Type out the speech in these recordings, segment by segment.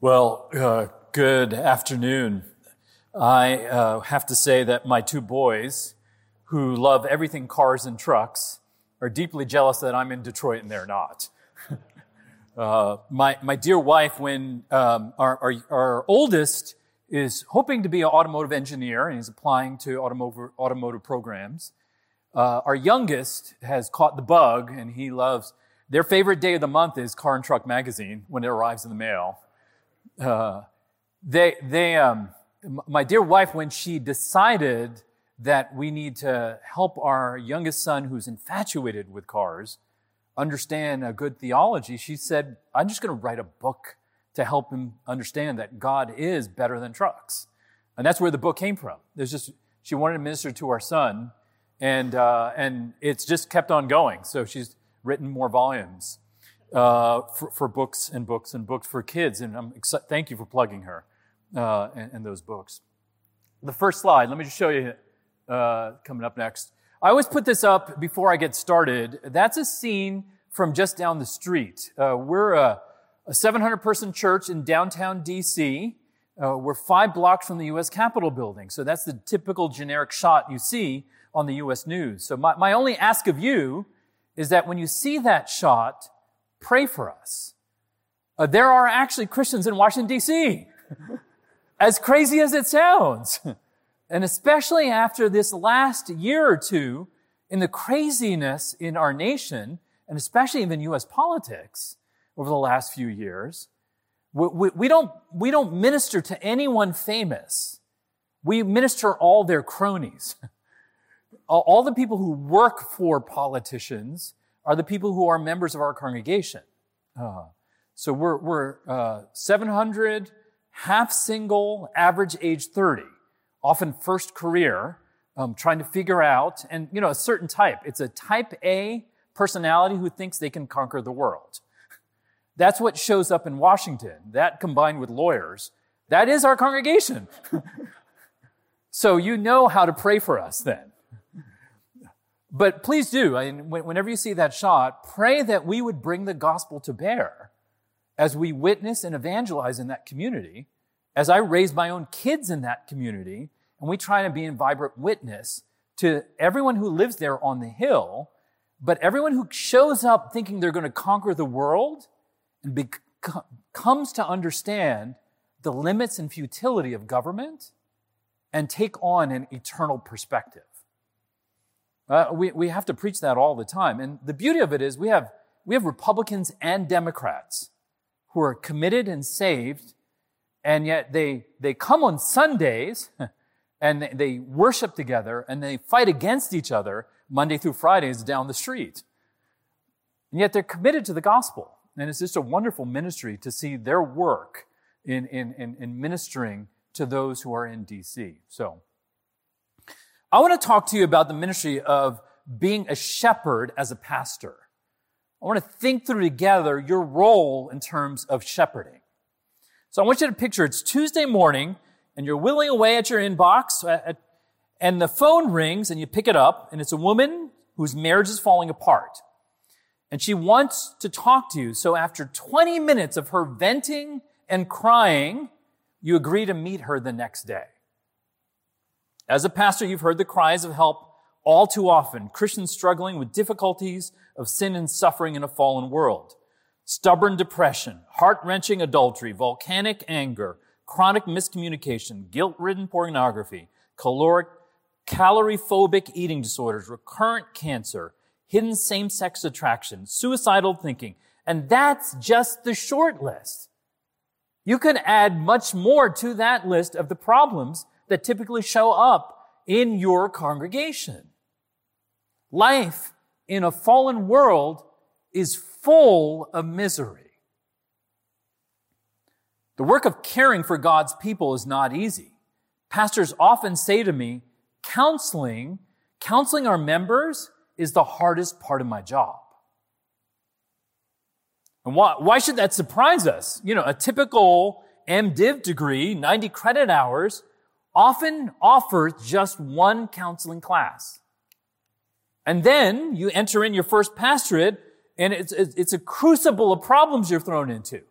Well, uh, good afternoon. I uh, have to say that my two boys, who love everything cars and trucks, are deeply jealous that I'm in Detroit and they're not. uh, my, my dear wife, when um, our, our, our, oldest is hoping to be an automotive engineer and he's applying to automotive, automotive programs, uh, our youngest has caught the bug and he loves their favorite day of the month is Car and Truck Magazine when it arrives in the mail. Uh, they, they, um, my dear wife, when she decided that we need to help our youngest son, who's infatuated with cars, understand a good theology, she said, I'm just going to write a book to help him understand that God is better than trucks. And that's where the book came from. There's just, she wanted to minister to our son, and, uh, and it's just kept on going. So she's written more volumes uh, for, for, books and books and books for kids. And I'm excited. Thank you for plugging her uh, and, and, those books. The first slide, let me just show you uh, coming up next. I always put this up before I get started. That's a scene from just down the street. Uh, we're a, a 700 person church in downtown DC. Uh, we're five blocks from the U.S. Capitol building. So that's the typical generic shot you see on the U.S. news. So my, my only ask of you is that when you see that shot, pray for us. Uh, there are actually Christians in Washington, D.C. as crazy as it sounds. And especially after this last year or two in the craziness in our nation, and especially even U.S. politics over the last few years, we, we, we, don't, we don't minister to anyone famous. We minister all their cronies. all the people who work for politicians are the people who are members of our congregation. Uh, so we're, we're uh, 700, half single, average age 30, often first career, um, trying to figure out, and you know, a certain type. It's a type A personality who thinks they can conquer the world. That's what shows up in Washington. That combined with lawyers, that is our congregation. so you know how to pray for us then. But please do, I mean, whenever you see that shot, pray that we would bring the gospel to bear as we witness and evangelize in that community, as I raise my own kids in that community, and we try to be a vibrant witness to everyone who lives there on the hill, but everyone who shows up thinking they're going to conquer the world and be- comes to understand the limits and futility of government and take on an eternal perspective. Uh, we, we have to preach that all the time. And the beauty of it is we have, we have Republicans and Democrats who are committed and saved, and yet they, they come on Sundays and they, worship together and they fight against each other Monday through Fridays down the street. And yet they're committed to the gospel. And it's just a wonderful ministry to see their work in, in, in, in ministering to those who are in DC. So, I want to talk to you about the ministry of being a shepherd as a pastor. I want to think through together your role in terms of shepherding. So I want you to picture it's Tuesday morning and you're whittling away at your inbox uh, and the phone rings and you pick it up and it's a woman whose marriage is falling apart. And she wants to talk to you. So after 20 minutes of her venting and crying, you agree to meet her the next day. As a pastor, you've heard the cries of help all too often. Christians struggling with difficulties of sin and suffering in a fallen world. Stubborn depression, heart-wrenching adultery, volcanic anger, chronic miscommunication, guilt-ridden pornography, caloric, calorie-phobic eating disorders, recurrent cancer, hidden same-sex attraction, suicidal thinking. And that's just the short list. You can add much more to that list of the problems that typically show up in your congregation. Life in a fallen world is full of misery. The work of caring for God's people is not easy. Pastors often say to me, counseling, counseling our members is the hardest part of my job. And why, why should that surprise us? You know, a typical MDiv degree, 90 credit hours, often offers just one counseling class. And then you enter in your first pastorate and it's, it's a crucible of problems you're thrown into.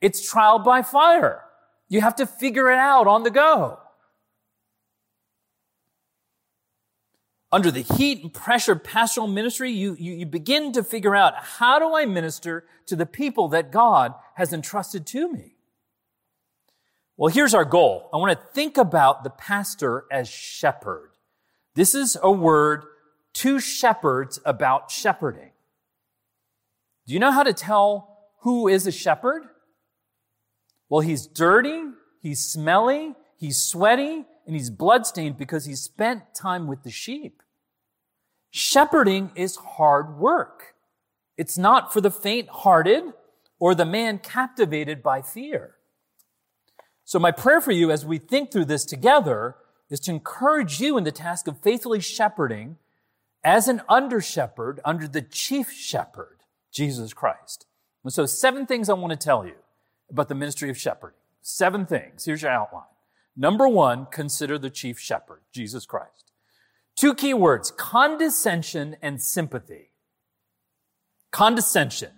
It's trial by fire. You have to figure it out on the go. Under the heat and pressure of pastoral ministry, you, you, you begin to figure out how do I minister to the people that God has entrusted to me? Well, here's our goal. I want to think about the pastor as shepherd. This is a word to shepherds about shepherding. Do you know how to tell who is a shepherd? Well, he's dirty, he's smelly, he's sweaty, and he's bloodstained because he spent time with the sheep. Shepherding is hard work. It's not for the faint hearted or the man captivated by fear. So my prayer for you as we think through this together is to encourage you in the task of faithfully shepherding as an under shepherd under the chief shepherd, Jesus Christ. And so seven things I want to tell you about the ministry of shepherding. Seven things. Here's your outline. Number one, consider the chief shepherd, Jesus Christ. Two key words, condescension and sympathy. Condescension.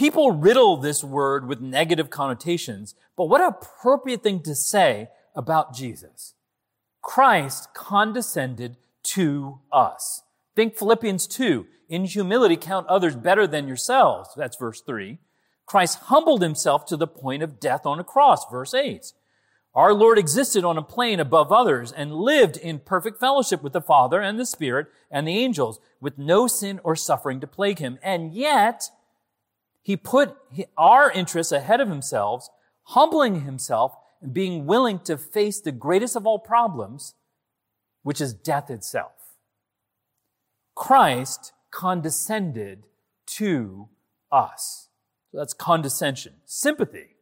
People riddle this word with negative connotations, but what an appropriate thing to say about Jesus. Christ condescended to us. Think Philippians 2. In humility, count others better than yourselves. That's verse 3. Christ humbled himself to the point of death on a cross. Verse 8. Our Lord existed on a plane above others and lived in perfect fellowship with the Father and the Spirit and the angels with no sin or suffering to plague him. And yet, he put our interests ahead of himself, humbling himself and being willing to face the greatest of all problems, which is death itself. Christ condescended to us. So that's condescension. Sympathy.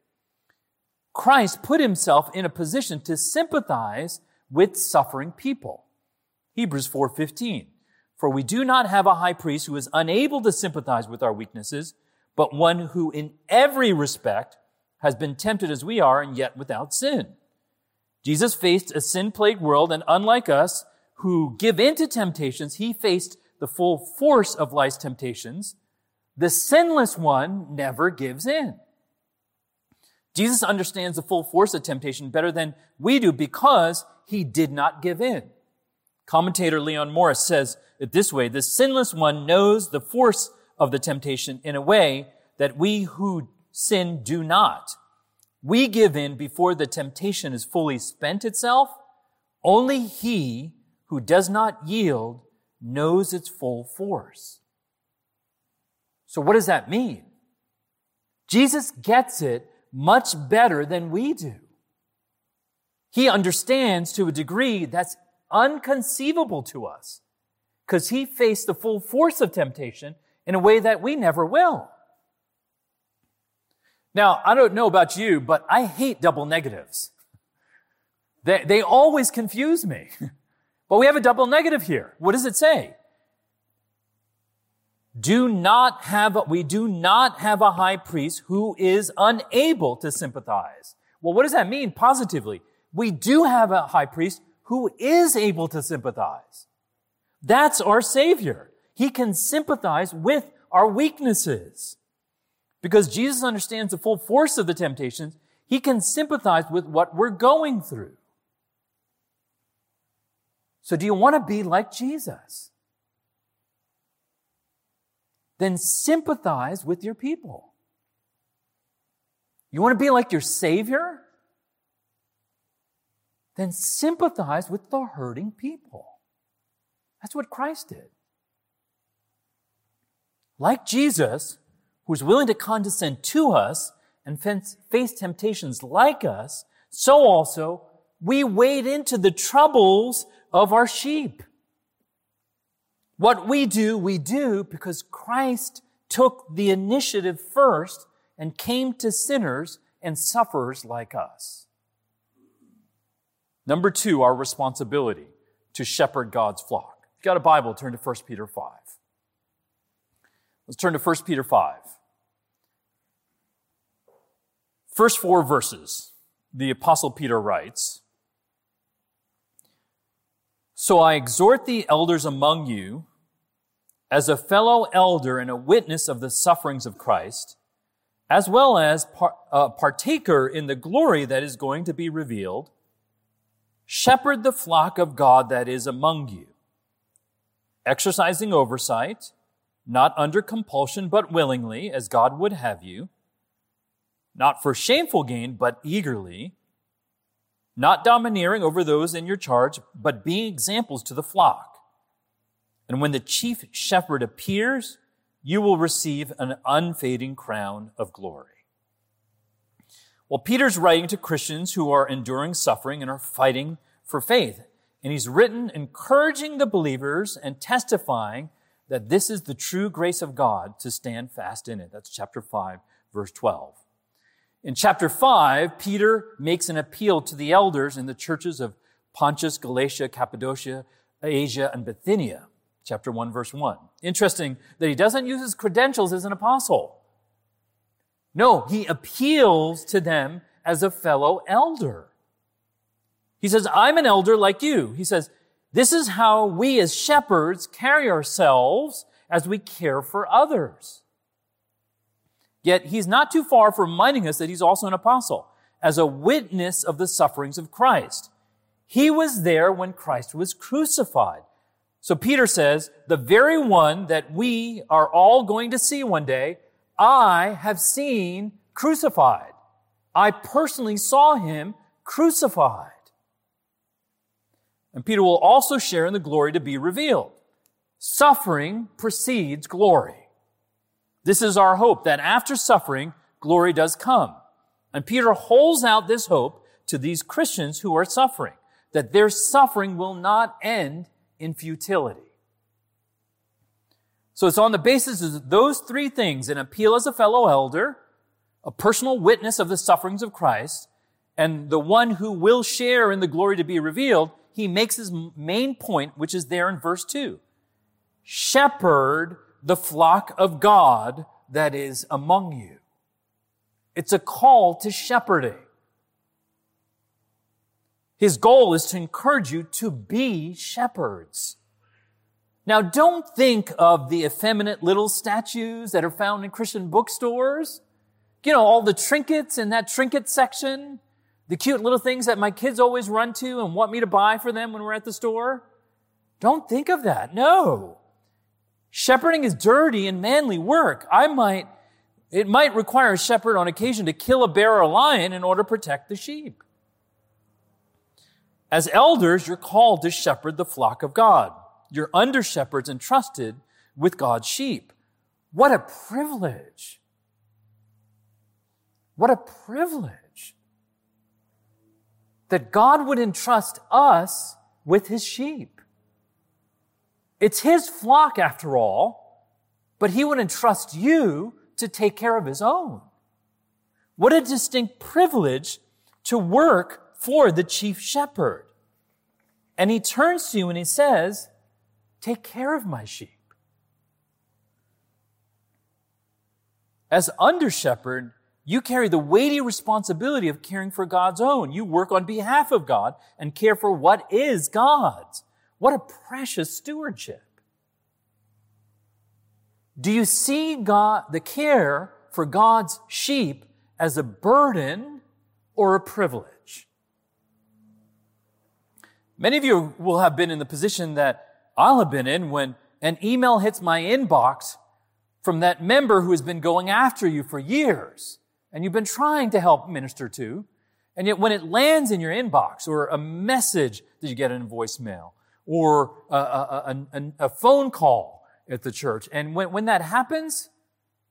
Christ put himself in a position to sympathize with suffering people. Hebrews 4:15. For we do not have a high priest who is unable to sympathize with our weaknesses, but one who in every respect has been tempted as we are and yet without sin. Jesus faced a sin-plagued world and unlike us who give in to temptations, he faced the full force of life's temptations. The sinless one never gives in. Jesus understands the full force of temptation better than we do because he did not give in. Commentator Leon Morris says it this way, the sinless one knows the force of the temptation in a way that we who sin do not. We give in before the temptation is fully spent itself. Only he who does not yield knows its full force. So what does that mean? Jesus gets it much better than we do. He understands to a degree that's unconceivable to us because he faced the full force of temptation in a way that we never will. Now, I don't know about you, but I hate double negatives. They, they always confuse me. but we have a double negative here. What does it say? Do not have, we do not have a high priest who is unable to sympathize. Well, what does that mean positively? We do have a high priest who is able to sympathize. That's our Savior. He can sympathize with our weaknesses. Because Jesus understands the full force of the temptations, he can sympathize with what we're going through. So do you want to be like Jesus? Then sympathize with your people. You want to be like your Savior? Then sympathize with the hurting people. That's what Christ did. Like Jesus, who is willing to condescend to us and face temptations like us, so also we wade into the troubles of our sheep. What we do, we do because Christ took the initiative first and came to sinners and sufferers like us. Number two, our responsibility to shepherd God's flock. If you've got a Bible, turn to 1 Peter 5. Let's turn to 1 Peter 5. First four verses, the Apostle Peter writes, So I exhort the elders among you, as a fellow elder and a witness of the sufferings of Christ, as well as uh, partaker in the glory that is going to be revealed, shepherd the flock of God that is among you, exercising oversight, not under compulsion, but willingly, as God would have you, not for shameful gain, but eagerly, not domineering over those in your charge, but being examples to the flock. And when the chief shepherd appears, you will receive an unfading crown of glory. Well, Peter's writing to Christians who are enduring suffering and are fighting for faith. And he's written encouraging the believers and testifying that this is the true grace of God to stand fast in it. That's chapter 5, verse 12. In chapter 5, Peter makes an appeal to the elders in the churches of Pontus, Galatia, Cappadocia, Asia, and Bithynia. Chapter 1, verse 1. Interesting that he doesn't use his credentials as an apostle. No, he appeals to them as a fellow elder. He says, I'm an elder like you. He says, this is how we as shepherds carry ourselves as we care for others. Yet he's not too far from reminding us that he's also an apostle, as a witness of the sufferings of Christ. He was there when Christ was crucified. So Peter says, the very one that we are all going to see one day, I have seen crucified. I personally saw him crucified. And Peter will also share in the glory to be revealed. Suffering precedes glory. This is our hope that after suffering, glory does come. And Peter holds out this hope to these Christians who are suffering, that their suffering will not end in futility. So it's on the basis of those three things, an appeal as a fellow elder, a personal witness of the sufferings of Christ, and the one who will share in the glory to be revealed, he makes his main point, which is there in verse 2. Shepherd the flock of God that is among you. It's a call to shepherding. His goal is to encourage you to be shepherds. Now, don't think of the effeminate little statues that are found in Christian bookstores. You know, all the trinkets in that trinket section the cute little things that my kids always run to and want me to buy for them when we're at the store. Don't think of that. No. Shepherding is dirty and manly work. I might, it might require a shepherd on occasion to kill a bear or a lion in order to protect the sheep. As elders, you're called to shepherd the flock of God. You're under shepherds entrusted with God's sheep. What a privilege. What a privilege that God would entrust us with his sheep. It's his flock after all, but he would entrust you to take care of his own. What a distinct privilege to work for the chief shepherd. And he turns to you and he says, take care of my sheep. As under shepherd, you carry the weighty responsibility of caring for God's own. You work on behalf of God and care for what is God's. What a precious stewardship. Do you see God, the care for God's sheep as a burden or a privilege? Many of you will have been in the position that I'll have been in when an email hits my inbox from that member who has been going after you for years and you've been trying to help minister to, and yet when it lands in your inbox or a message that you get in voicemail or a, a, a, a phone call at the church, and when, when that happens,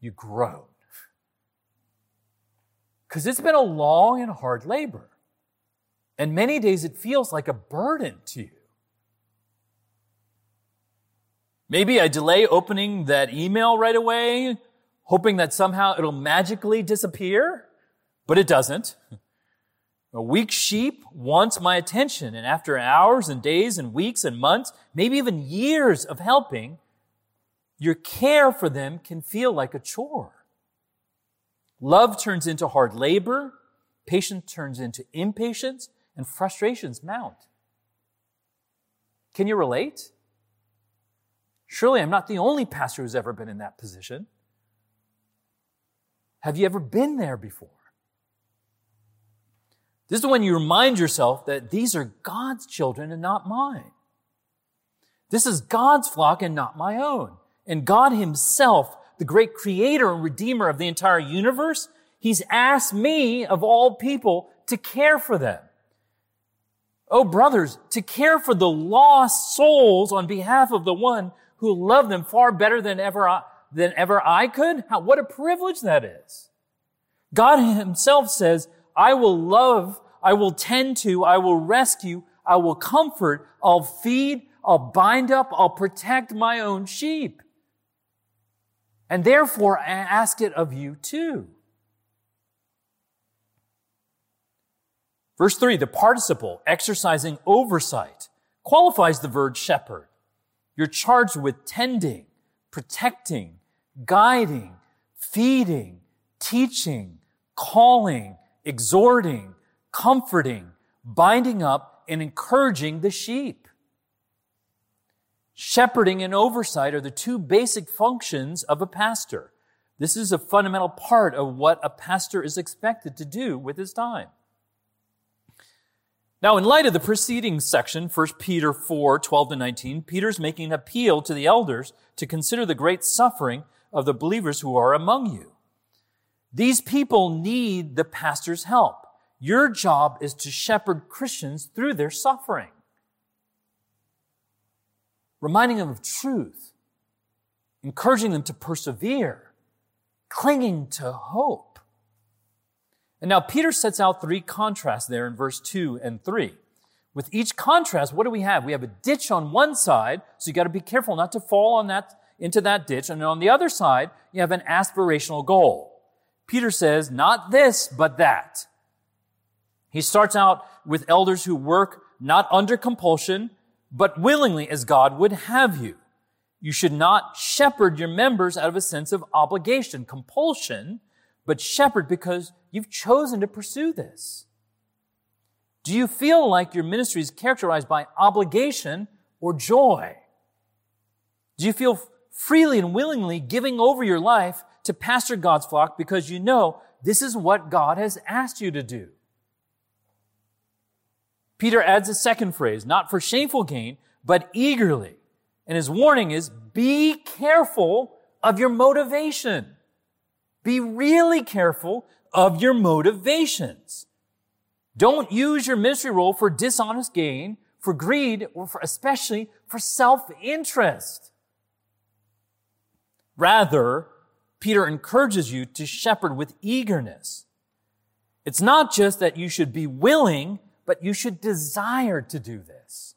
you groan. Because it's been a long and hard labor. And many days it feels like a burden to you. Maybe I delay opening that email right away hoping that somehow it'll magically disappear, but it doesn't. A weak sheep wants my attention, and after hours and days and weeks and months, maybe even years of helping, your care for them can feel like a chore. Love turns into hard labor, patience turns into impatience, and frustrations mount. Can you relate? Surely I'm not the only pastor who's ever been in that position. Have you ever been there before? This is when you remind yourself that these are God's children and not mine. This is God's flock and not my own. And God himself, the great creator and redeemer of the entire universe, he's asked me of all people to care for them. Oh, brothers, to care for the lost souls on behalf of the one who loved them far better than ever I, than ever I could? How, what a privilege that is. God himself says, I will love, I will tend to, I will rescue, I will comfort, I'll feed, I'll bind up, I'll protect my own sheep. And therefore, I ask it of you too. Verse 3, the participle, exercising oversight, qualifies the verb shepherd. You're charged with tending, protecting, guiding, feeding, teaching, calling, exhorting, comforting, binding up, and encouraging the sheep. Shepherding and oversight are the two basic functions of a pastor. This is a fundamental part of what a pastor is expected to do with his time. Now, in light of the preceding section, 1 Peter 4, 12 to 19, Peter's making an appeal to the elders to consider the great suffering of the believers who are among you. These people need the pastor's help. Your job is to shepherd Christians through their suffering, reminding them of truth, encouraging them to persevere, clinging to hope. And now Peter sets out three contrasts there in verse 2 and 3. With each contrast, what do we have? We have a ditch on one side, so you got to be careful not to fall on that, into that ditch. And on the other side, you have an aspirational goal. Peter says, not this, but that. He starts out with elders who work not under compulsion, but willingly as God would have you. You should not shepherd your members out of a sense of obligation, compulsion, but shepherd because you've chosen to pursue this. Do you feel like your ministry is characterized by obligation or joy? Do you feel freely and willingly giving over your life to pastor God's flock because you know this is what God has asked you to do? Peter adds a second phrase, not for shameful gain, but eagerly. And his warning is be careful of your motivation. Be really careful of your motivations. Don't use your ministry role for dishonest gain, for greed, or for especially for self-interest. Rather, Peter encourages you to shepherd with eagerness. It's not just that you should be willing, but you should desire to do this.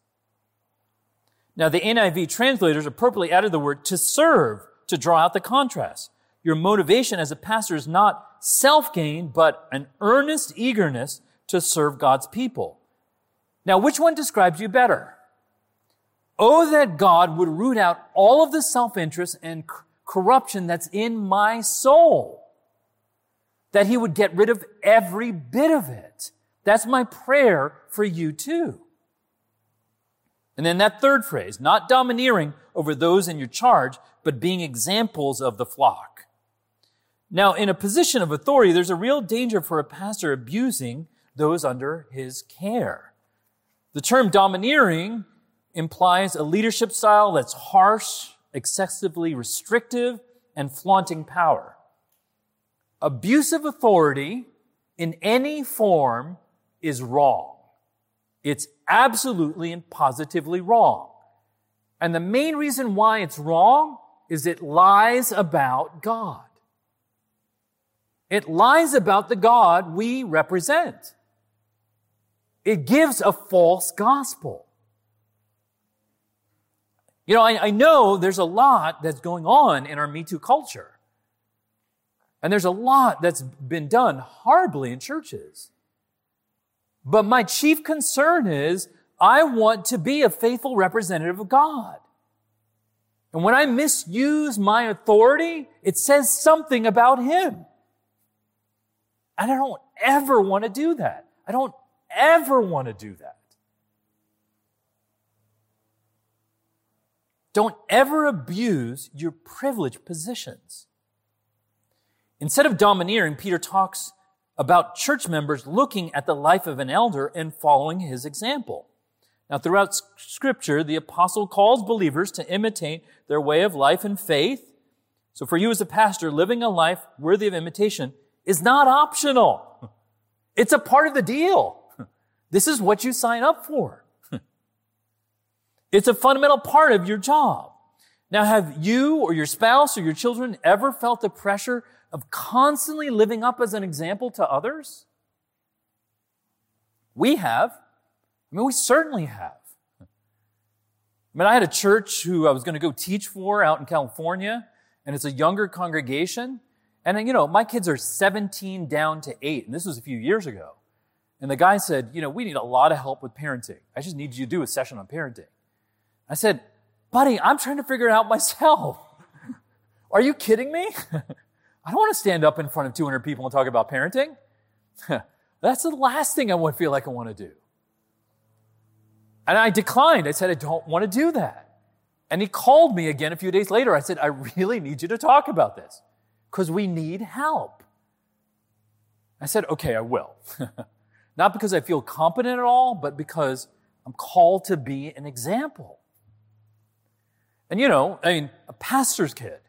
Now, the NIV translators appropriately added the word to serve to draw out the contrast. Your motivation as a pastor is not self-gain, but an earnest eagerness to serve God's people. Now, which one describes you better? Oh, that God would root out all of the self-interest and corruption that's in my soul. That he would get rid of every bit of it. That's my prayer for you too. And then that third phrase, not domineering over those in your charge, but being examples of the flock. Now, in a position of authority, there's a real danger for a pastor abusing those under his care. The term domineering implies a leadership style that's harsh, excessively restrictive, and flaunting power. Abusive authority in any form is wrong. It's absolutely and positively wrong. And the main reason why it's wrong is it lies about God. It lies about the God we represent. It gives a false gospel. You know, I, I, know there's a lot that's going on in our Me Too culture. And there's a lot that's been done horribly in churches. But my chief concern is I want to be a faithful representative of God. And when I misuse my authority, it says something about Him. And I don't ever want to do that. I don't ever want to do that. Don't ever abuse your privileged positions. Instead of domineering, Peter talks about church members looking at the life of an elder and following his example. Now, throughout scripture, the apostle calls believers to imitate their way of life and faith. So for you as a pastor, living a life worthy of imitation is not optional. It's a part of the deal. This is what you sign up for. It's a fundamental part of your job. Now, have you or your spouse or your children ever felt the pressure of constantly living up as an example to others? We have. I mean, we certainly have. I mean, I had a church who I was going to go teach for out in California, and it's a younger congregation. And, you know, my kids are 17 down to 8, and this was a few years ago. And the guy said, you know, we need a lot of help with parenting. I just need you to do a session on parenting. I said, buddy, I'm trying to figure it out myself. Are you kidding me? I don't want to stand up in front of 200 people and talk about parenting. That's the last thing I would feel like I want to do. And I declined. I said, I don't want to do that. And he called me again a few days later. I said, I really need you to talk about this because we need help. I said, okay, I will. Not because I feel competent at all, but because I'm called to be an example. And you know, I mean, a pastor's kid,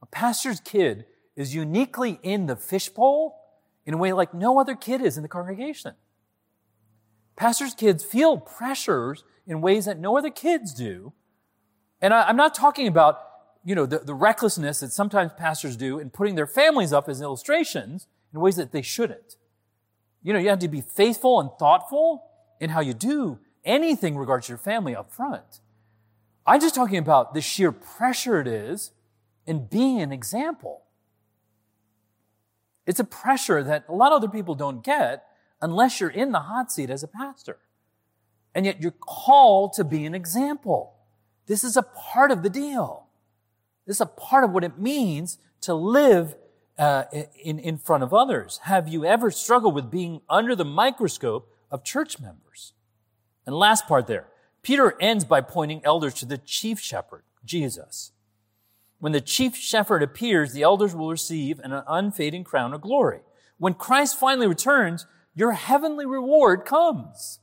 a pastor's kid is uniquely in the fishbowl in a way like no other kid is in the congregation. Pastors' kids feel pressures in ways that no other kids do. And I, am not talking about, you know, the, the recklessness that sometimes pastors do in putting their families up as illustrations in ways that they shouldn't. You know, you have to be faithful and thoughtful in how you do anything regards your family up front. I'm just talking about the sheer pressure it is in being an example. It's a pressure that a lot of other people don't get unless you're in the hot seat as a pastor. And yet you're called to be an example. This is a part of the deal. This is a part of what it means to live uh, in, in front of others. Have you ever struggled with being under the microscope of church members? And last part there, Peter ends by pointing elders to the chief shepherd, Jesus. When the chief shepherd appears, the elders will receive an unfading crown of glory. When Christ finally returns, your heavenly reward comes.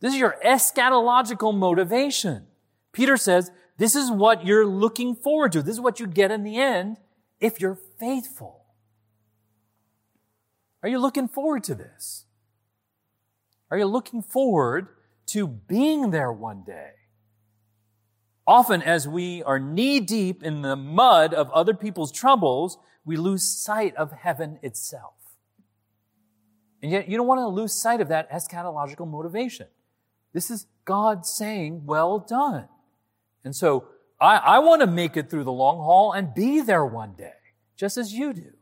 This is your eschatological motivation. Peter says, this is what you're looking forward to. This is what you get in the end if you're faithful. Are you looking forward to this? Are you looking forward to being there one day? Often, as we are knee deep in the mud of other people's troubles, we lose sight of heaven itself. And yet, you don't want to lose sight of that eschatological motivation. This is God saying, Well done. And so, I, I want to make it through the long haul and be there one day, just as you do.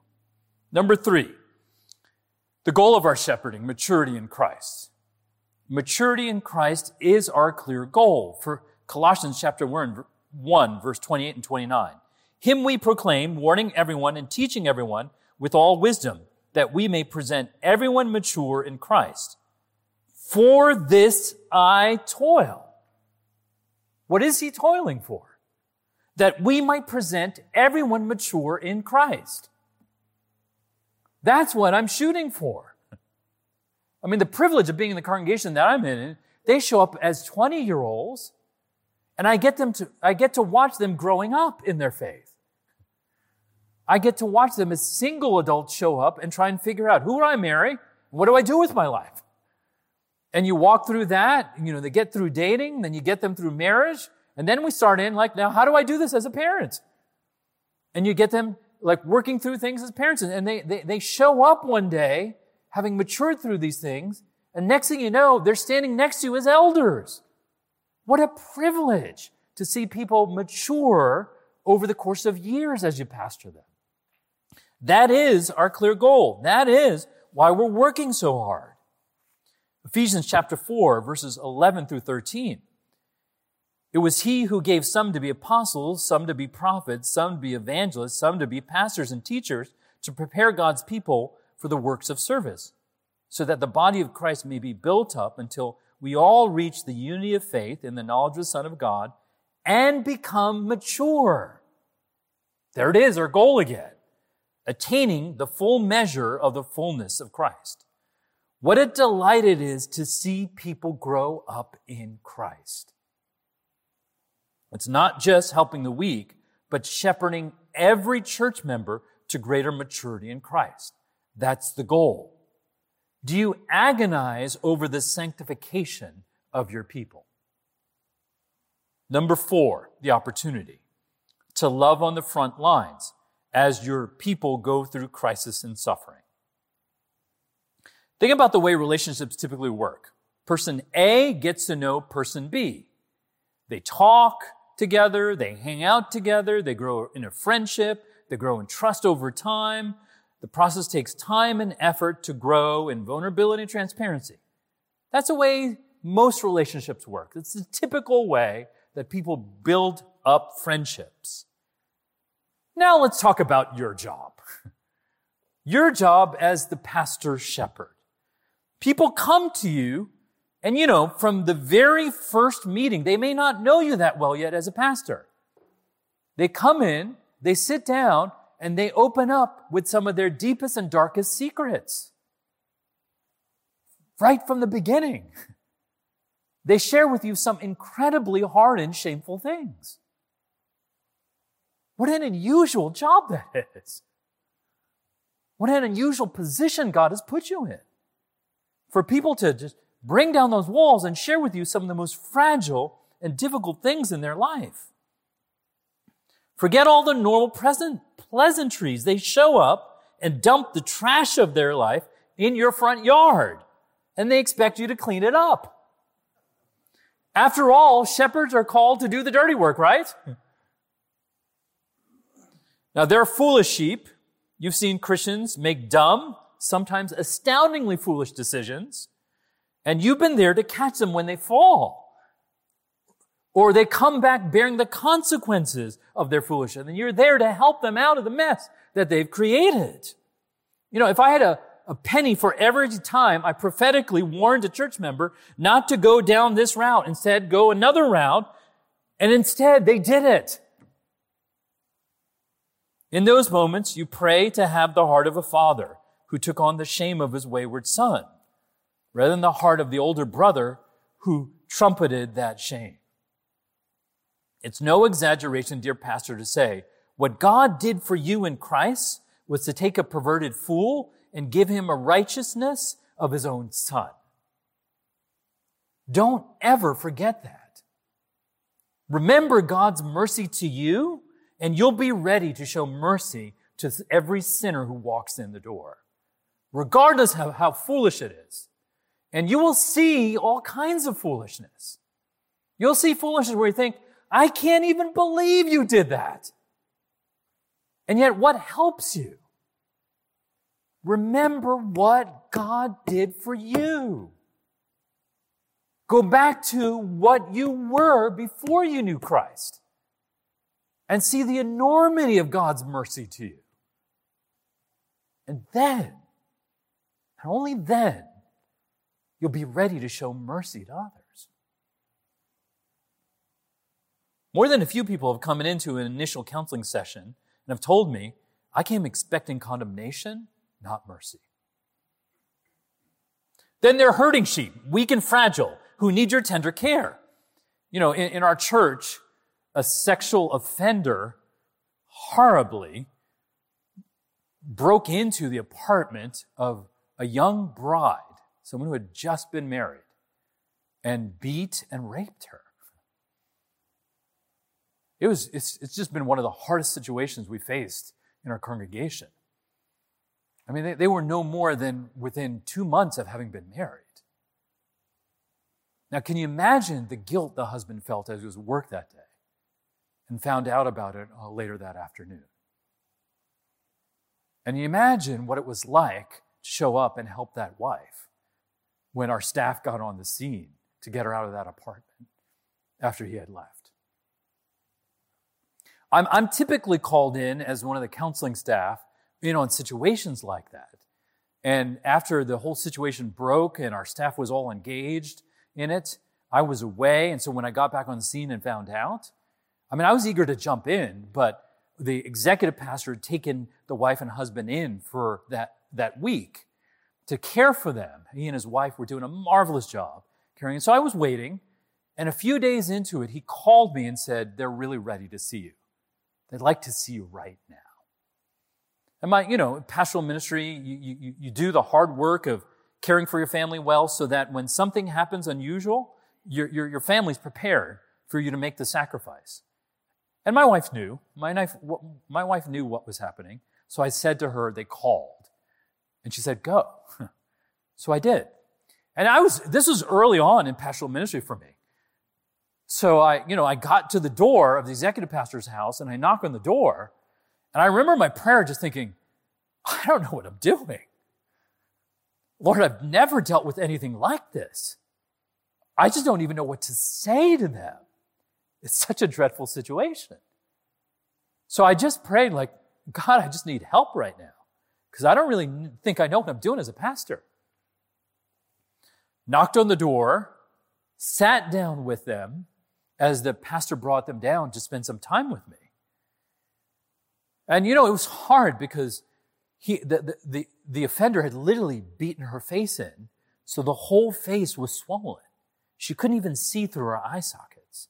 Number three, the goal of our shepherding, maturity in Christ. Maturity in Christ is our clear goal. For Colossians chapter 1, verse 28 and 29. Him we proclaim, warning everyone and teaching everyone with all wisdom, that we may present everyone mature in Christ. For this I toil. What is he toiling for? That we might present everyone mature in Christ. That's what I'm shooting for. I mean, the privilege of being in the congregation that I'm in, they show up as 20 year olds and I get them to, I get to watch them growing up in their faith. I get to watch them as single adults show up and try and figure out who do I marry? What do I do with my life? And you walk through that, you know, they get through dating, then you get them through marriage, and then we start in like, now how do I do this as a parent? And you get them like working through things as parents, and they, they, they show up one day having matured through these things, and next thing you know, they're standing next to you as elders. What a privilege to see people mature over the course of years as you pastor them. That is our clear goal. That is why we're working so hard. Ephesians chapter 4, verses 11 through 13. It was he who gave some to be apostles, some to be prophets, some to be evangelists, some to be pastors and teachers to prepare God's people for the works of service, so that the body of Christ may be built up until we all reach the unity of faith in the knowledge of the Son of God and become mature. There it is, our goal again. Attaining the full measure of the fullness of Christ. What a delight it is to see people grow up in Christ. It's not just helping the weak, but shepherding every church member to greater maturity in Christ. That's the goal. Do you agonize over the sanctification of your people? Number four, the opportunity to love on the front lines as your people go through crisis and suffering. Think about the way relationships typically work. Person A gets to know person B. They talk together, they hang out together, they grow in a friendship, they grow in trust over time. The process takes time and effort to grow in vulnerability and transparency. That's the way most relationships work. It's the typical way that people build up friendships. Now let's talk about your job. Your job as the pastor shepherd. People come to you and you know, from the very first meeting, they may not know you that well yet as a pastor. They come in, they sit down, and they open up with some of their deepest and darkest secrets. Right from the beginning. They share with you some incredibly hard and shameful things. What an unusual job that is. What an unusual position God has put you in. For people to just bring down those walls and share with you some of the most fragile and difficult things in their life. Forget all the normal present pleasantries. They show up and dump the trash of their life in your front yard, and they expect you to clean it up. After all, shepherds are called to do the dirty work, right? Now, they're foolish sheep. You've seen Christians make dumb, sometimes astoundingly foolish decisions, and you've been there to catch them when they fall. Or they come back bearing the consequences of their foolishness, and you're there to help them out of the mess that they've created. You know, if I had a, a penny for every time I prophetically warned a church member not to go down this route, instead go another route, and instead they did it. In those moments, you pray to have the heart of a father who took on the shame of his wayward son, rather than the heart of the older brother who trumpeted that shame. It's no exaggeration, dear pastor, to say what God did for you in Christ was to take a perverted fool and give him a righteousness of his own son. Don't ever forget that. Remember God's mercy to you and you'll be ready to show mercy to every sinner who walks in the door, regardless of how foolish it is. And you will see all kinds of foolishness. You'll see foolishness where you think, I can't even believe you did that. And yet, what helps you? Remember what God did for you. Go back to what you were before you knew Christ and see the enormity of God's mercy to you. And then, and only then, you'll be ready to show mercy to others. More than a few people have come into an initial counseling session and have told me, I came expecting condemnation, not mercy. Then they're hurting sheep, weak and fragile, who need your tender care. You know, in, in our church, a sexual offender horribly broke into the apartment of a young bride, someone who had just been married, and beat and raped her. It was, it's, it's just been one of the hardest situations we faced in our congregation. I mean, they, they were no more than within two months of having been married. Now, can you imagine the guilt the husband felt as he was at work that day? and found out about it uh, later that afternoon. And you imagine what it was like to show up and help that wife when our staff got on the scene to get her out of that apartment after he had left. I'm, I'm typically called in as one of the counseling staff, you know, in situations like that. And after the whole situation broke and our staff was all engaged in it, I was away. And so when I got back on the scene and found out, I mean, I was eager to jump in, but the executive pastor had taken the wife and husband in for that, that week to care for them. He and his wife were doing a marvelous job caring. So I was waiting, and a few days into it, he called me and said, They're really ready to see you. They'd like to see you right now. And my, you know, pastoral ministry, you, you, you do the hard work of caring for your family well so that when something happens unusual, your, your, your family's prepared for you to make the sacrifice. And my wife knew. My, wife, my wife knew what was happening. So I said to her, they called. And she said, go. so I did. And I was, this was early on in pastoral ministry for me. So I, you know, I got to the door of the executive pastor's house and I knock on the door. And I remember my prayer just thinking, I don't know what I'm doing. Lord, I've never dealt with anything like this. I just don't even know what to say to them. It's such a dreadful situation. So I just prayed, like, God, I just need help right now because I don't really think I know what I'm doing as a pastor. Knocked on the door, sat down with them as the pastor brought them down to spend some time with me. And you know, it was hard because he, the, the, the, the offender had literally beaten her face in, so the whole face was swollen. She couldn't even see through her eye sockets.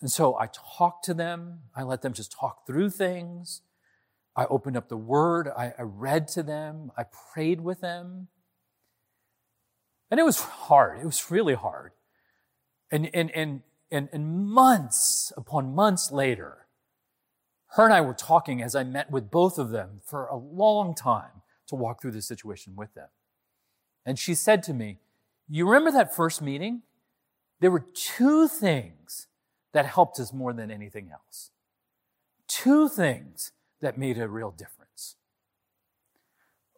And so I talked to them. I let them just talk through things. I opened up the word. I, I read to them. I prayed with them. And it was hard. It was really hard. And, and, and, and, and months upon months later, her and I were talking as I met with both of them for a long time to walk through this situation with them. And she said to me, You remember that first meeting? There were two things that helped us more than anything else. Two things that made a real difference.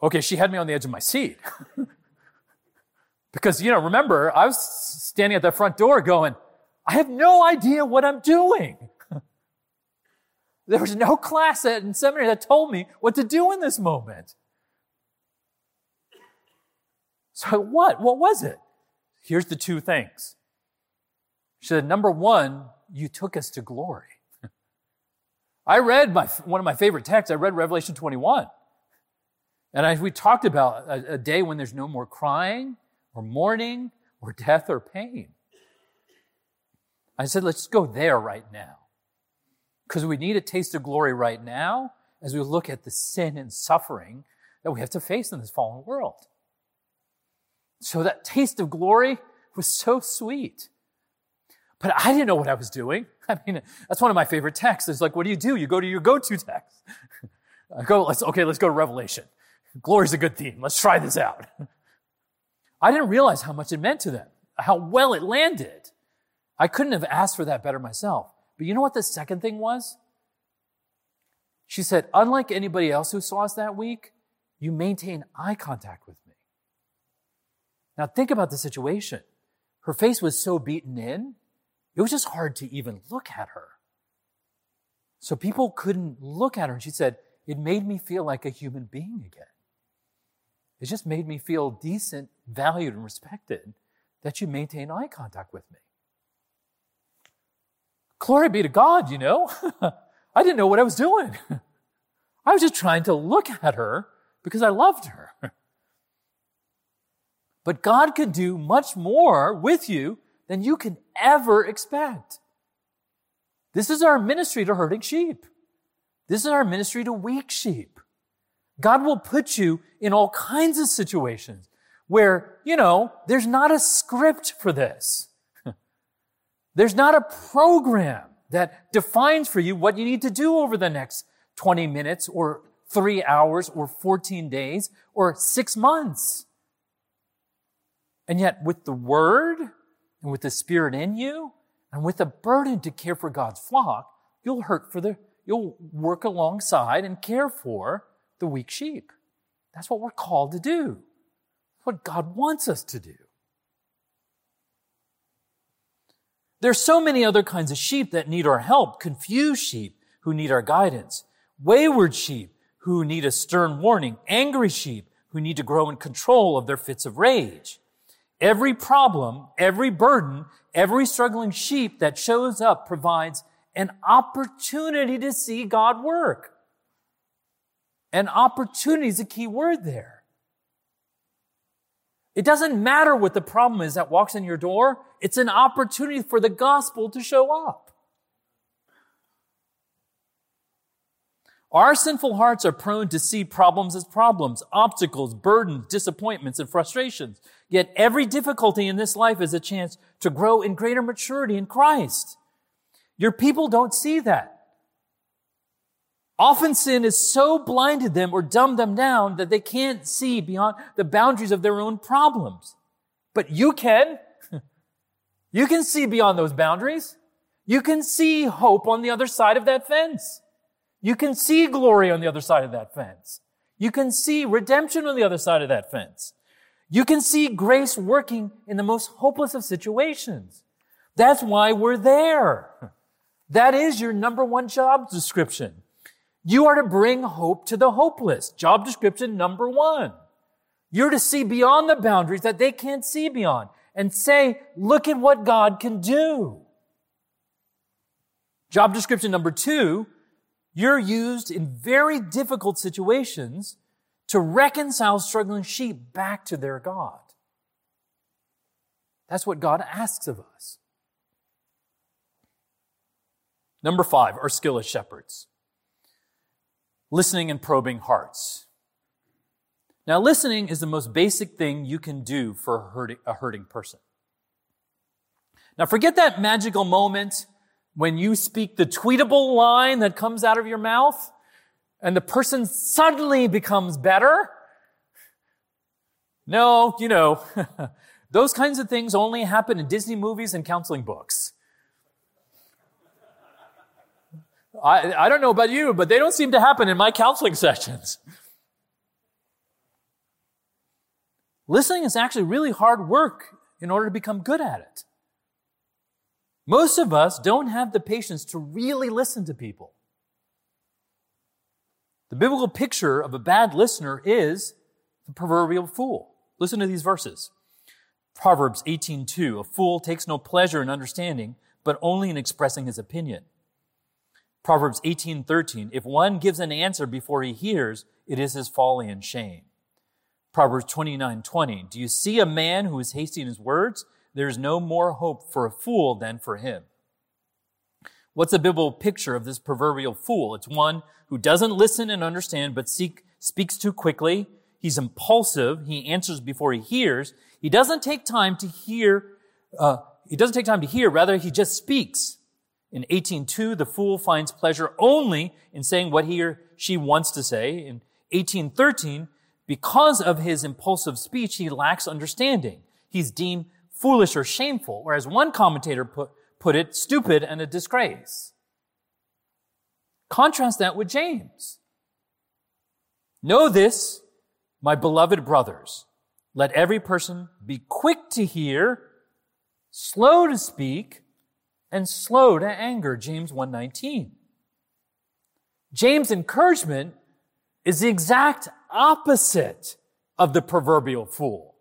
Okay, she had me on the edge of my seat. because, you know, remember, I was standing at the front door going, I have no idea what I'm doing. there was no class at in seminary that told me what to do in this moment. So what? What was it? Here's the two things. She said, number one, you took us to glory. I read my, one of my favorite texts. I read Revelation 21. And I, we talked about a, a day when there's no more crying or mourning or death or pain. I said, let's go there right now. Because we need a taste of glory right now as we look at the sin and suffering that we have to face in this fallen world. So that taste of glory was so sweet. But I didn't know what I was doing. I mean, that's one of my favorite texts. It's like, what do you do? You go to your go-to text. I go, let's, okay, let's go to Revelation. Glory's a good theme. Let's try this out. I didn't realize how much it meant to them, how well it landed. I couldn't have asked for that better myself. But you know what the second thing was? She said, unlike anybody else who saw us that week, you maintain eye contact with me. Now think about the situation. Her face was so beaten in it was just hard to even look at her. So people couldn't look at her. And she said, It made me feel like a human being again. It just made me feel decent, valued, and respected that you maintain eye contact with me. Glory be to God, you know. I didn't know what I was doing. I was just trying to look at her because I loved her. But God could do much more with you than you can ever expect. This is our ministry to herding sheep. This is our ministry to weak sheep. God will put you in all kinds of situations where, you know, there's not a script for this. there's not a program that defines for you what you need to do over the next 20 minutes or three hours or 14 days or six months. And yet with the word, and with the Spirit in you, and with a burden to care for God's flock, you'll hurt for the, you'll work alongside and care for the weak sheep. That's what we're called to do. what God wants us to do. There's so many other kinds of sheep that need our help, confused sheep who need our guidance, wayward sheep who need a stern warning, angry sheep who need to grow in control of their fits of rage. Every problem, every burden, every struggling sheep that shows up provides an opportunity to see God work. An opportunity is a key word there. It doesn't matter what the problem is that walks in your door. It's an opportunity for the gospel to show up. Our sinful hearts are prone to see problems as problems, obstacles, burdens, disappointments, and frustrations. Yet every difficulty in this life is a chance to grow in greater maturity in Christ. Your people don't see that. Often sin has so blinded them or dumbed them down that they can't see beyond the boundaries of their own problems. But you can. You can see beyond those boundaries. You can see hope on the other side of that fence. You can see glory on the other side of that fence. You can see redemption on the other side of that fence. You can see grace working in the most hopeless of situations. That's why we're there. That is your number one job description. You are to bring hope to the hopeless. Job description number one. You're to see beyond the boundaries that they can't see beyond and say, look at what God can do. Job description number two, you're used in very difficult situations to reconcile struggling sheep back to their God. That's what God asks of us. Number five, our skill as shepherds. Listening and probing hearts. Now, listening is the most basic thing you can do for a hurting, person. Now, forget that magical moment when you speak the tweetable line that comes out of your mouth and the person suddenly becomes better. No, you know, those kinds of things only happen in Disney movies and counseling books. I, I don't know about you, but they don't seem to happen in my counseling sessions. Listening is actually really hard work in order to become good at it. Most of us don't have the patience to really listen to people. The biblical picture of a bad listener is the proverbial fool. Listen to these verses. Proverbs 18:2 A fool takes no pleasure in understanding, but only in expressing his opinion. Proverbs 18:13 If one gives an answer before he hears, it is his folly and shame. Proverbs 29:20 Do you see a man who is hasty in his words? there's no more hope for a fool than for him. What's a biblical picture of this proverbial fool? It's one who doesn't listen and understand, but seek, speaks too quickly. He's impulsive. He answers before he hears. He doesn't take time to hear. Uh, he doesn't take time to hear. Rather, he just speaks. In 18.2, the fool finds pleasure only in saying what he or she wants to say. In 18.13, because of his impulsive speech, he lacks understanding. He's deemed foolish or shameful, or as one commentator put, put it, stupid and a disgrace. Contrast that with James. Know this, my beloved brothers. Let every person be quick to hear, slow to speak, and slow to anger. James 119. James' encouragement is the exact opposite of the proverbial fool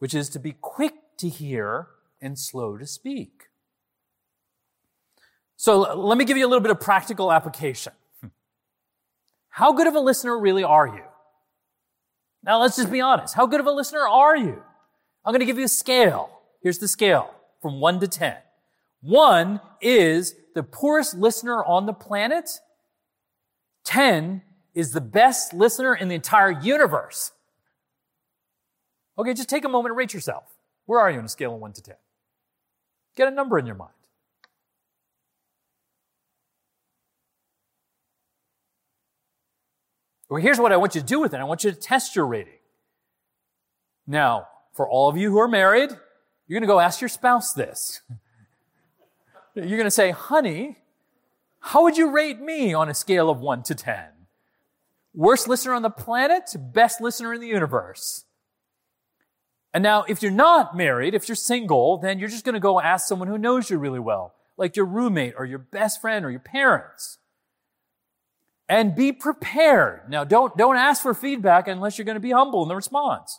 which is to be quick to hear and slow to speak. So let me give you a little bit of practical application. Hmm. How good of a listener really are you? Now let's just be honest. How good of a listener are you? I'm going to give you a scale. Here's the scale from one to 10. One is the poorest listener on the planet. 10 is the best listener in the entire universe. Okay, just take a moment and rate yourself. Where are you on a scale of 1 to 10? Get a number in your mind. Well, here's what I want you to do with it. I want you to test your rating. Now, for all of you who are married, you're going to go ask your spouse this. You're going to say, honey, how would you rate me on a scale of 1 to 10? Worst listener on the planet, best listener in the universe. And now, if you're not married, if you're single, then you're just going to go ask someone who knows you really well, like your roommate or your best friend or your parents. And be prepared. Now, don't, don't ask for feedback unless you're going to be humble in the response.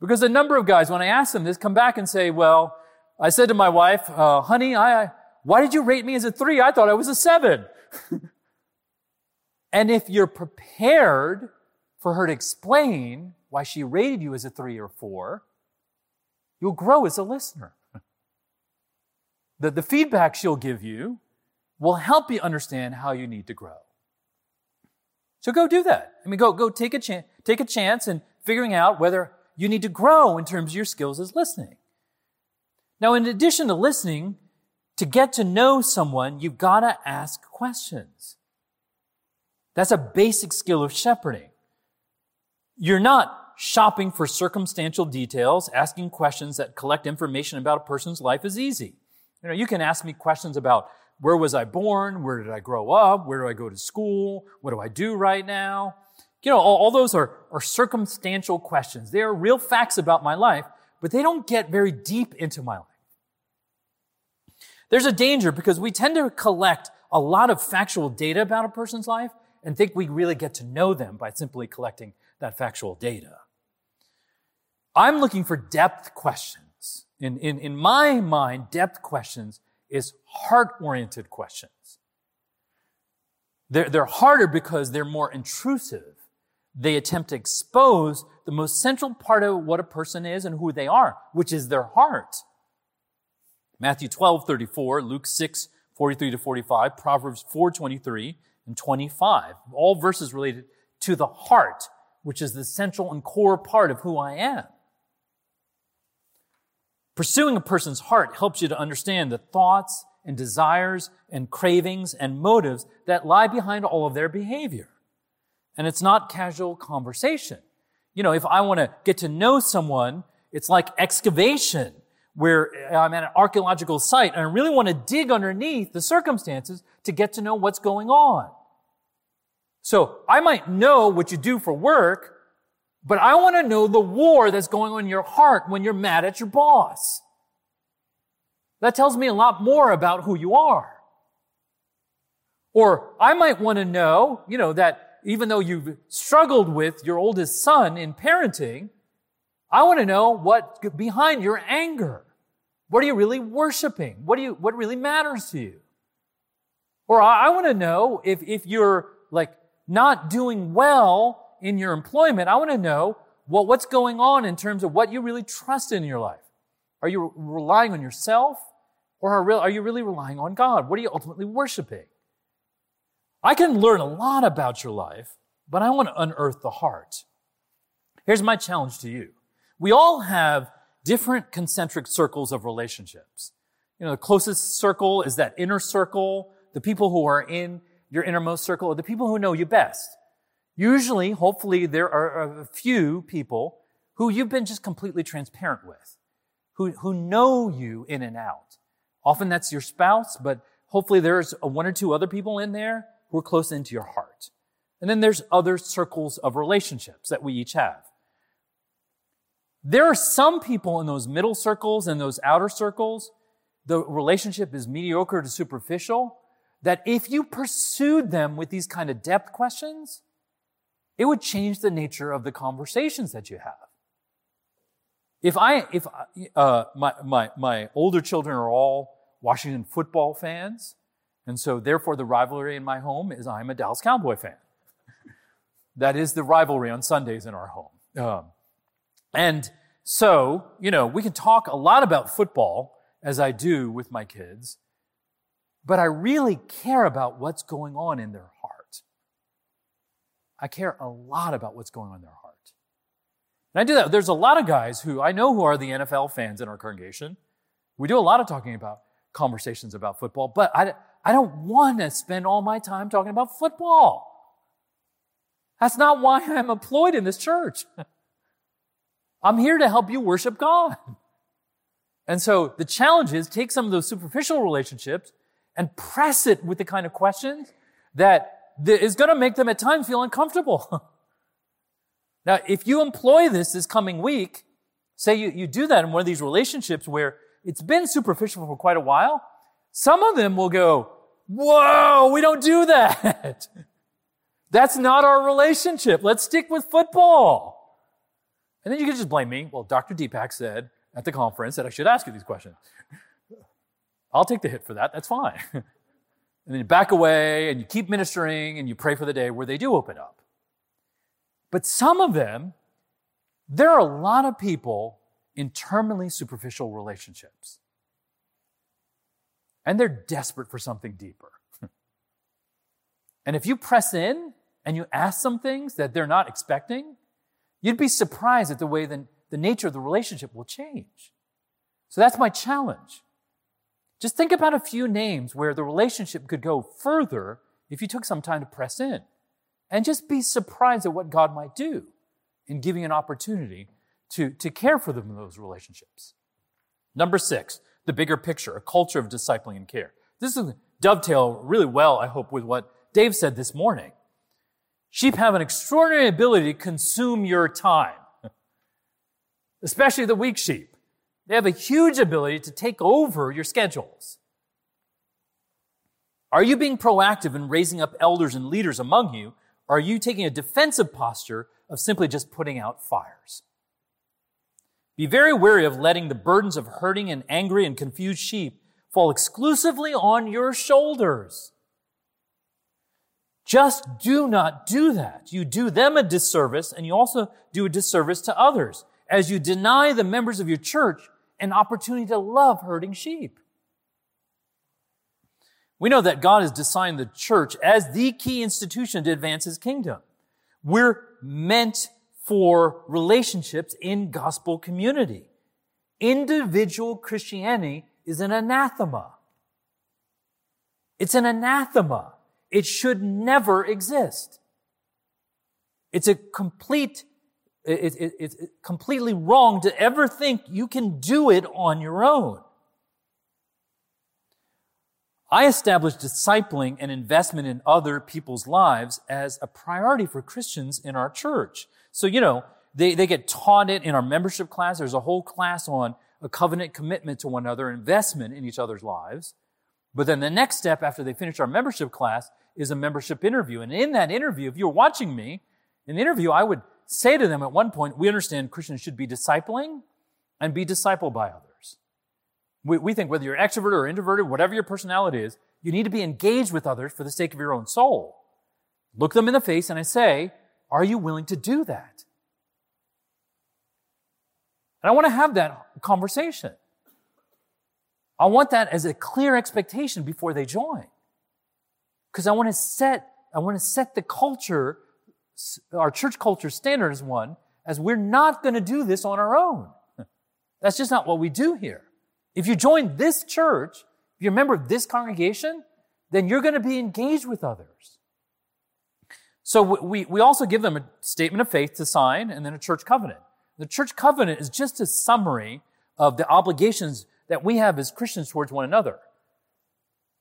Because a number of guys, when I ask them this, come back and say, well, I said to my wife, uh, honey, I Why did you rate me as a three? I thought I was a seven. and if you're prepared for her to explain why she rated you as a three or four, you'll grow as a listener. The, the feedback she'll give you will help you understand how you need to grow. So go do that. I mean, go, go take a chance, take a chance in figuring out whether you need to grow in terms of your skills as listening. Now, in addition to listening, to get to know someone, you've got to ask questions. That's a basic skill of shepherding. You're not shopping for circumstantial details. Asking questions that collect information about a person's life is easy. You know, you can ask me questions about where was I born? Where did I grow up? Where do I go to school? What do I do right now? You know, all, all those are, are circumstantial questions. They are real facts about my life, but they don't get very deep into my life. There's a danger because we tend to collect a lot of factual data about a person's life and think we really get to know them by simply collecting that factual data. I'm looking for depth questions. In, in, in my mind, depth questions is heart oriented questions. They're, they're harder because they're more intrusive. They attempt to expose the most central part of what a person is and who they are, which is their heart. Matthew 12, 34, Luke 6, 43 to 45, Proverbs 4, 23, and 25. All verses related to the heart, which is the central and core part of who I am. Pursuing a person's heart helps you to understand the thoughts and desires and cravings and motives that lie behind all of their behavior. And it's not casual conversation. You know, if I want to get to know someone, it's like excavation where uh, I'm at an archaeological site and I really want to dig underneath the circumstances to get to know what's going on. So I might know what you do for work, but I want to know the war that's going on in your heart when you're mad at your boss. That tells me a lot more about who you are. Or I might want to know, you know, that even though you've struggled with your oldest son in parenting, I want to know what behind your anger. What are you really worshiping? What do you, what really matters to you? Or I, I want to know if, if you're like not doing well in your employment, I want to know well, what's going on in terms of what you really trust in your life. Are you relying on yourself or are, are you really relying on God? What are you ultimately worshiping? I can learn a lot about your life, but I want to unearth the heart. Here's my challenge to you. We all have different concentric circles of relationships. You know, the closest circle is that inner circle. The people who are in your innermost circle the people who know you best. Usually, hopefully, there are a few people who you've been just completely transparent with, who, who know you in and out. Often that's your spouse, but hopefully there's one or two other people in there who are close into your heart. And then there's other circles of relationships that we each have. There are some people in those middle circles and those outer circles, the relationship is mediocre to superficial, that if you pursued them with these kind of depth questions, it would change the nature of the conversations that you have. If I, if uh, my, my, my older children are all Washington football fans, and so therefore the rivalry in my home is I'm a Dallas Cowboy fan. that is the rivalry on Sundays in our home. Um, and so, you know, we can talk a lot about football as I do with my kids, but I really care about what's going on in their heart. I care a lot about what's going on in their heart. And I do that. There's a lot of guys who I know who are the NFL fans in our congregation. We do a lot of talking about conversations about football, but I, I don't want to spend all my time talking about football. That's not why I'm employed in this church. I'm here to help you worship God. And so the challenge is take some of those superficial relationships and press it with the kind of questions that is going to make them at times feel uncomfortable. now, if you employ this this coming week, say you, you do that in one of these relationships where it's been superficial for quite a while, some of them will go, whoa, we don't do that. That's not our relationship. Let's stick with football. And then you can just blame me. Well, Dr. Deepak said at the conference that I should ask you these questions. I'll take the hit for that. That's fine. and then you back away and you keep ministering and you pray for the day where they do open up. But some of them, there are a lot of people in terminally superficial relationships. And they're desperate for something deeper. and if you press in and you ask some things that they're not expecting, you'd be surprised at the way the, the nature of the relationship will change. So that's my challenge. Just think about a few names where the relationship could go further if you took some time to press in. And just be surprised at what God might do in giving an opportunity to, to care for them in those relationships. Number six, the bigger picture, a culture of discipling and care. This is dovetail really well, I hope, with what Dave said this morning. Sheep have an extraordinary ability to consume your time, especially the weak sheep. They have a huge ability to take over your schedules. Are you being proactive in raising up elders and leaders among you? Or are you taking a defensive posture of simply just putting out fires? Be very wary of letting the burdens of hurting and angry and confused sheep fall exclusively on your shoulders. Just do not do that. You do them a disservice and you also do a disservice to others as you deny the members of your church an opportunity to love hurting sheep. We know that God has designed the church as the key institution to advance his kingdom. We're meant for relationships in gospel community. Individual Christianity is an anathema. It's an anathema. It should never exist. It's a complete it's it, it, it, completely wrong to ever think you can do it on your own. I established discipling and investment in other people's lives as a priority for Christians in our church. So, you know, they, they get taught it in our membership class. There's a whole class on a covenant commitment to one another, investment in each other's lives. But then the next step after they finish our membership class is a membership interview. And in that interview, if you're watching me, in the interview, I would say to them at one point, we understand Christians should be discipling and be discipled by others. We, we think whether you're extroverted or introverted, whatever your personality is, you need to be engaged with others for the sake of your own soul. Look them in the face and I say, are you willing to do that? And I want to have that conversation. I want that as a clear expectation before they join. Because I want to set, I want to set the culture our church culture standard is one, as we're not going to do this on our own. That's just not what we do here. If you join this church, if you're a member of this congregation, then you're going to be engaged with others. So we, we also give them a statement of faith to sign and then a church covenant. The church covenant is just a summary of the obligations that we have as Christians towards one another.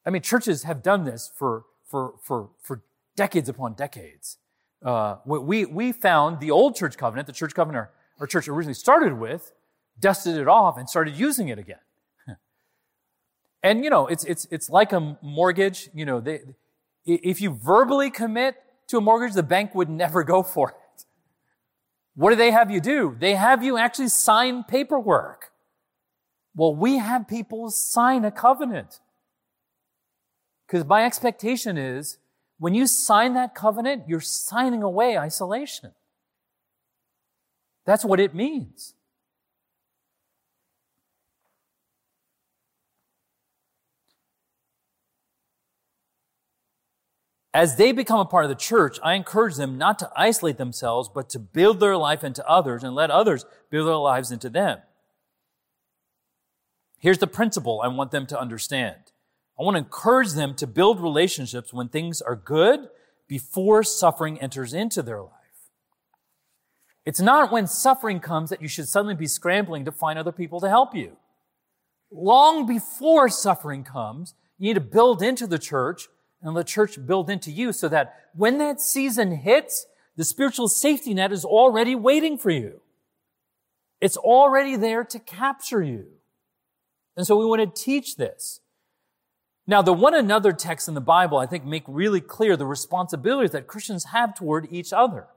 I mean, churches have done this for, for, for, for decades upon decades uh, we, we found the old church covenant, the church covenant our, our church originally started with, dusted it off and started using it again. and you know, it's, it's, it's like a mortgage. You know, they, if you verbally commit to a mortgage, the bank would never go for it. What do they have you do? They have you actually sign paperwork. Well, we have people sign a covenant. Because my expectation is when you sign that covenant, you're signing away isolation. That's what it means. As they become a part of the church, I encourage them not to isolate themselves, but to build their life into others and let others build their lives into them. Here's the principle I want them to understand. I want to encourage them to build relationships when things are good before suffering enters into their life. It's not when suffering comes that you should suddenly be scrambling to find other people to help you. Long before suffering comes, you need to build into the church and let church build into you so that when that season hits, the spiritual safety net is already waiting for you. It's already there to capture you. And so we want to teach this. Now, the one another texts in the Bible, I think, make really clear the responsibilities that Christians have toward each other.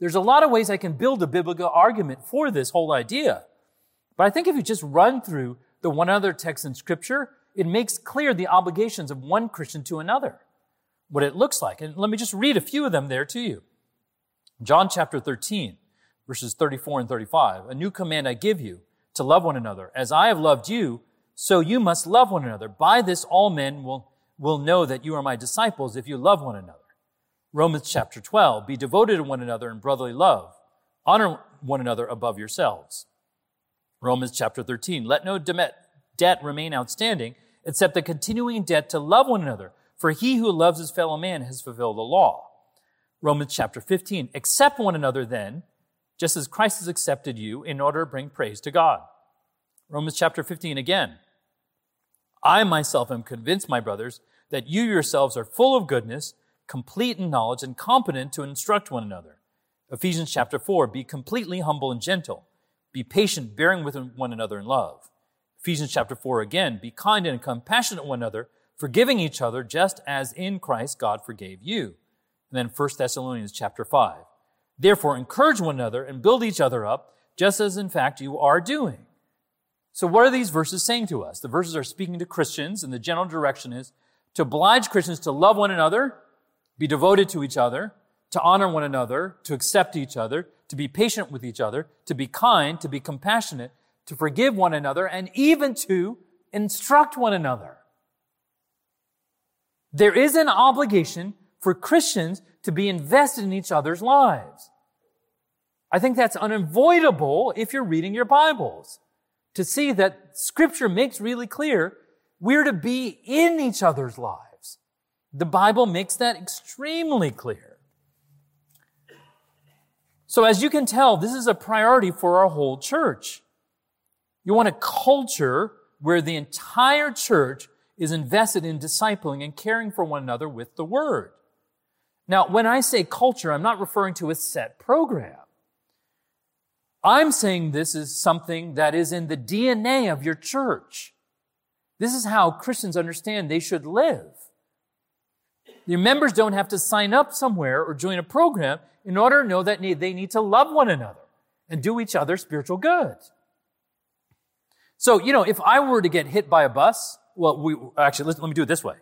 There's a lot of ways I can build a biblical argument for this whole idea. But I think if you just run through the one other text in scripture, it makes clear the obligations of one Christian to another, what it looks like. And let me just read a few of them there to you. John chapter 13, verses 34 and 35. A new command I give you to love one another. As I have loved you, so you must love one another. By this all men will, will know that you are my disciples if you love one another. Romans chapter 12. Be devoted to one another in brotherly love. Honor one another above yourselves. Romans chapter 13. Let no debt remain outstanding except the continuing debt to love one another. For he who loves his fellow man has fulfilled the law. Romans chapter 15. Accept one another then, just as Christ has accepted you in order to bring praise to God. Romans chapter 15 again. I myself am convinced, my brothers, that you yourselves are full of goodness, complete in knowledge, and competent to instruct one another. Ephesians chapter 4. Be completely humble and gentle. Be patient, bearing with one another in love. Ephesians chapter 4 again. Be kind and compassionate one another, forgiving each other just as in Christ God forgave you. And then 1 Thessalonians chapter 5. Therefore, encourage one another and build each other up, just as in fact you are doing. So what are these verses saying to us? The verses are speaking to Christians, and the general direction is to oblige Christians to love one another, be devoted to each other, to honor one another, to accept each other, to be patient with each other, to be kind, to be compassionate, to forgive one another, and even to instruct one another. There is an obligation for Christians to be invested in each other's lives. I think that's unavoidable if you're reading your Bibles to see that scripture makes really clear we're to be in each other's lives. The Bible makes that extremely clear. So as you can tell, this is a priority for our whole church. You want a culture where the entire church is invested in discipling and caring for one another with the word. Now, when I say culture, I'm not referring to a set program. I'm saying this is something that is in the DNA of your church. This is how Christians understand they should live. Your members don't have to sign up somewhere or join a program in order to know that they need to love one another and do each other spiritual good. So, you know, if I were to get hit by a bus, well, we actually, let, let me do it this way.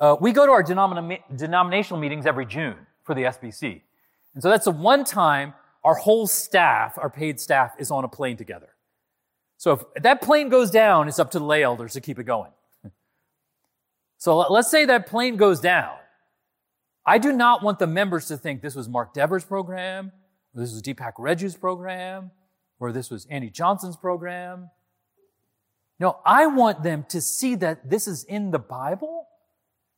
Uh, we go to our denomina- denominational meetings every June for the SBC. And so that's the one time our whole staff, our paid staff, is on a plane together. So if that plane goes down, it's up to the lay elders to keep it going. So let's say that plane goes down. I do not want the members to think this was Mark Dever's program, or this was Deepak Reju's program, or this was Andy Johnson's program. No, I want them to see that this is in the Bible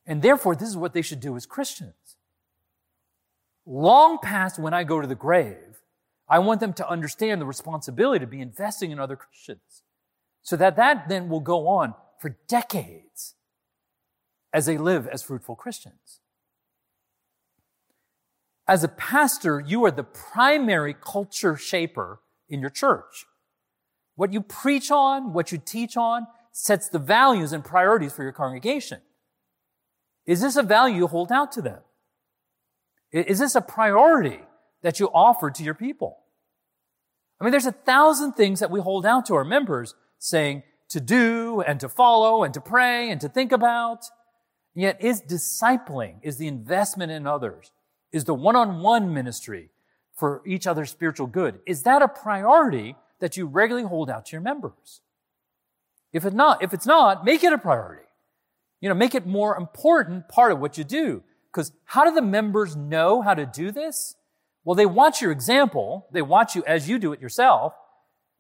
and therefore, this is what they should do as Christians. Long past when I go to the grave, I want them to understand the responsibility to be investing in other Christians. So that that then will go on for decades as they live as fruitful Christians. As a pastor, you are the primary culture shaper in your church. What you preach on, what you teach on, sets the values and priorities for your congregation. Is this a value you hold out to them? Is this a priority that you offer to your people? I mean, there's a thousand things that we hold out to our members saying to do and to follow and to pray and to think about. Yet is discipling, is the investment in others, is the one-on-one ministry for each other's spiritual good. Is that a priority that you regularly hold out to your members? If it's not, if it's not, make it a priority. You know, make it more important part of what you do. Because how do the members know how to do this? Well, they watch your example. They watch you as you do it yourself.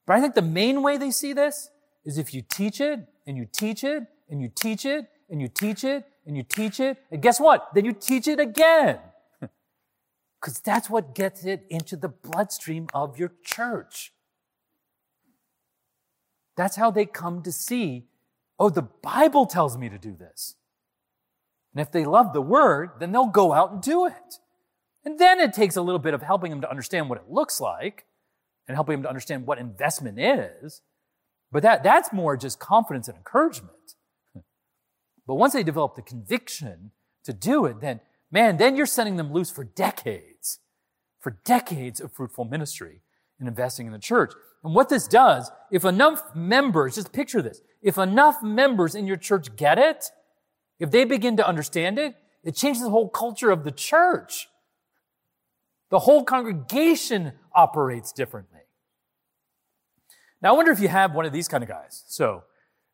But I think the main way they see this is if you teach it and you teach it and you teach it and you teach it and you teach it. And guess what? Then you teach it again. Because that's what gets it into the bloodstream of your church. That's how they come to see Oh, the Bible tells me to do this. And if they love the word, then they'll go out and do it. And then it takes a little bit of helping them to understand what it looks like and helping them to understand what investment is. But that, that's more just confidence and encouragement. But once they develop the conviction to do it, then, man, then you're sending them loose for decades, for decades of fruitful ministry and investing in the church. And what this does, if enough members, just picture this, if enough members in your church get it, if they begin to understand it, it changes the whole culture of the church. The whole congregation operates differently. Now, I wonder if you have one of these kind of guys. So,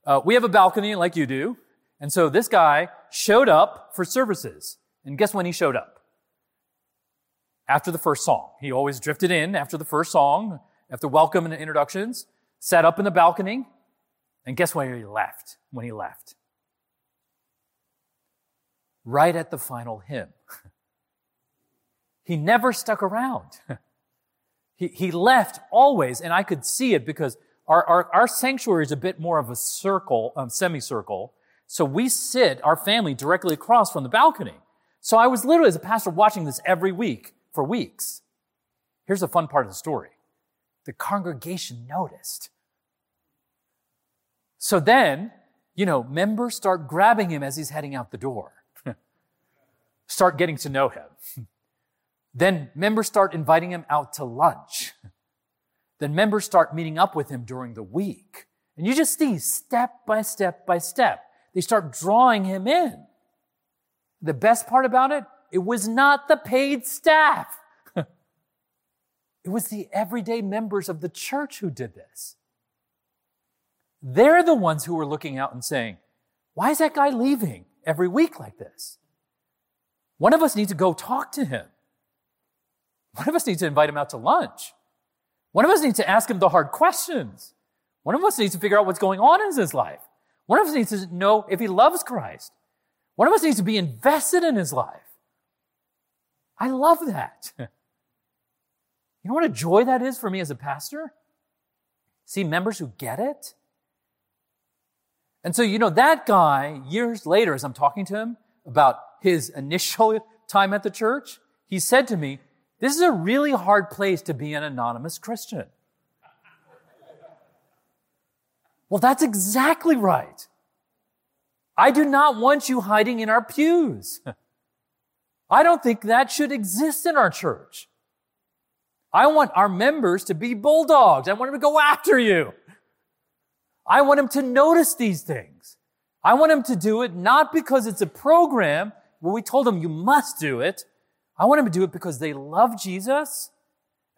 uh, we have a balcony like you do. And so this guy showed up for services. And guess when he showed up? After the first song. He always drifted in after the first song, after welcome and introductions, sat up in the balcony, and guess where he left when he left? Right at the final hymn. he never stuck around. he, he left always, and I could see it because our, our, our sanctuary is a bit more of a circle, um, semicircle. So we sit, our family, directly across from the balcony. So I was literally, as a pastor, watching this every week for weeks. Here's the fun part of the story. The congregation noticed. So then, you know, members start grabbing him as he's heading out the door. start getting to know him. then members start inviting him out to lunch. then members start meeting up with him during the week. And you just see step by step by step. They start drawing him in. The best part about it, it was not the paid staff. It was the everyday members of the church who did this. They're the ones who were looking out and saying, why is that guy leaving every week like this? One of us needs to go talk to him. One of us needs to invite him out to lunch. One of us needs to ask him the hard questions. One of us needs to figure out what's going on in his life. One of us needs to know if he loves Christ. One of us needs to be invested in his life. I love that. You know what a joy that is for me as a pastor? See members who get it and so, you know, that guy, years later, as I'm talking to him about his initial time at the church, he said to me, this is a really hard place to be an anonymous Christian. Well, that's exactly right. I do not want you hiding in our pews. I don't think that should exist in our church. I want our members to be bulldogs. I want them to go after you. I want them to notice these things. I want them to do it not because it's a program where we told them you must do it. I want them to do it because they love Jesus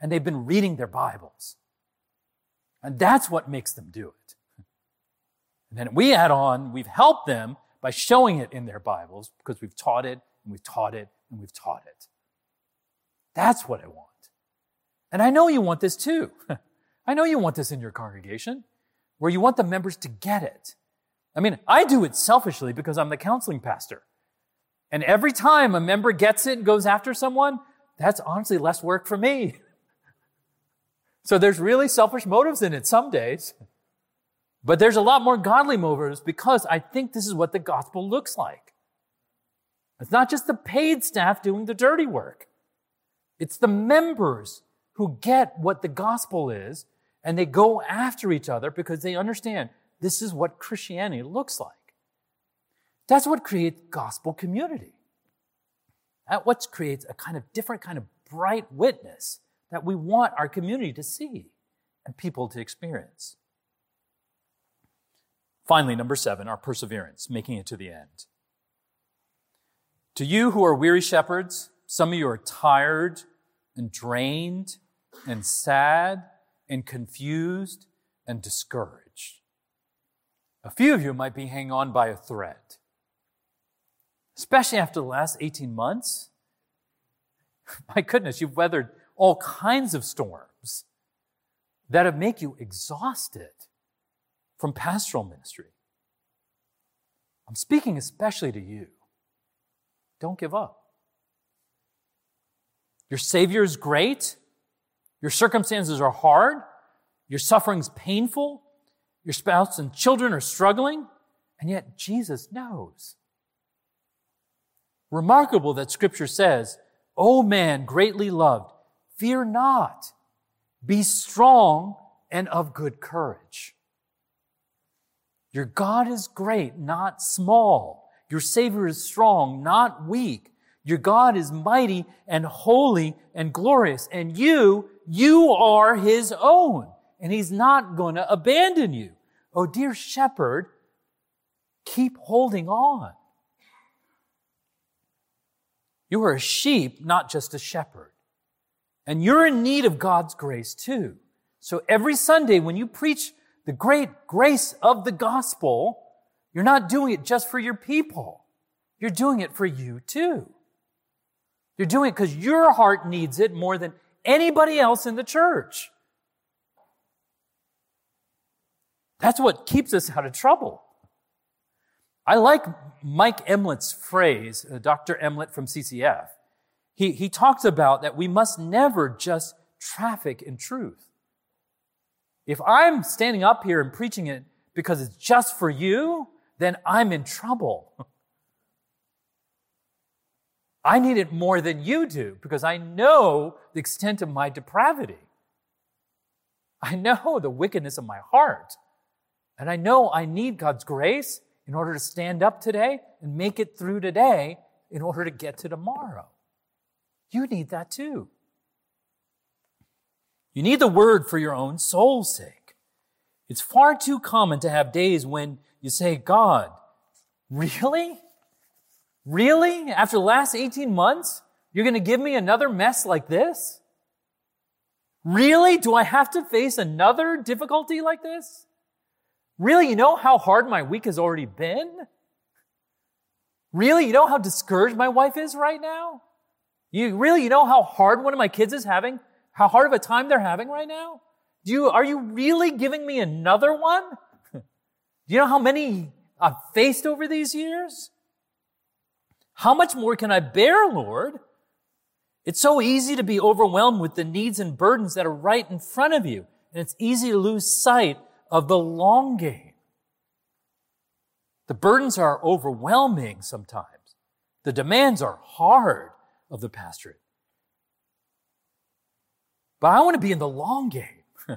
and they've been reading their Bibles. And that's what makes them do it. And then we add on, we've helped them by showing it in their Bibles because we've taught it and we've taught it and we've taught it. That's what I want. And I know you want this too. I know you want this in your congregation where you want the members to get it. I mean, I do it selfishly because I'm the counseling pastor. And every time a member gets it and goes after someone, that's honestly less work for me. So there's really selfish motives in it some days. But there's a lot more godly motives because I think this is what the gospel looks like. It's not just the paid staff doing the dirty work. It's the members who get what the gospel is and they go after each other because they understand this is what Christianity looks like. That's what creates gospel community. That what creates a kind of different kind of bright witness that we want our community to see and people to experience. Finally, number seven, our perseverance, making it to the end. To you who are weary shepherds, some of you are tired and drained and sad and confused and discouraged. A few of you might be hanging on by a thread, especially after the last 18 months. My goodness, you've weathered all kinds of storms that have make you exhausted from pastoral ministry. I'm speaking especially to you. Don't give up. Your Savior is great. Your circumstances are hard. Your suffering's painful. Your spouse and children are struggling. And yet Jesus knows. Remarkable that scripture says, O man greatly loved, fear not. Be strong and of good courage. Your God is great, not small. Your Savior is strong, not weak. Your God is mighty and holy and glorious. And you, you are His own. and He's not going to abandon you. Oh, dear shepherd, keep holding on. You are a sheep, not just a shepherd. And you're in need of God's grace too. So every Sunday when you preach the great grace of the gospel, you're not doing it just for your people. You're doing it for you too. You're doing it because your heart needs it more than anybody else in the church. That's what keeps us out of trouble. I like Mike Emlet's phrase, uh, Dr. Emlet from CCEF. He, he talks about that we must never just traffic in truth. If I'm standing up here and preaching it because it's just for you, then I'm in trouble. I need it more than you do because I know the extent of my depravity. I know the wickedness of my heart. And I know I need God's grace in order to stand up today and make it through today in order to get to tomorrow. You need that too. You need the word for your own soul's sake. It's far too common to have days when you say, God, really? Really? After the last 18 months, you're going to give me another mess like this? Really? Do I have to face another difficulty like this? Really? You know how hard my week has already been? Really? You know how discouraged my wife is right now? You really, you know how hard one of my kids is having? How hard of a time they're having right now? Do you, are you really giving me another one? Do you know how many I've faced over these years? How much more can I bear, Lord? It's so easy to be overwhelmed with the needs and burdens that are right in front of you. And it's easy to lose sight of the long game. The burdens are overwhelming sometimes. The demands are hard of the pastorate. But I want to be in the long game.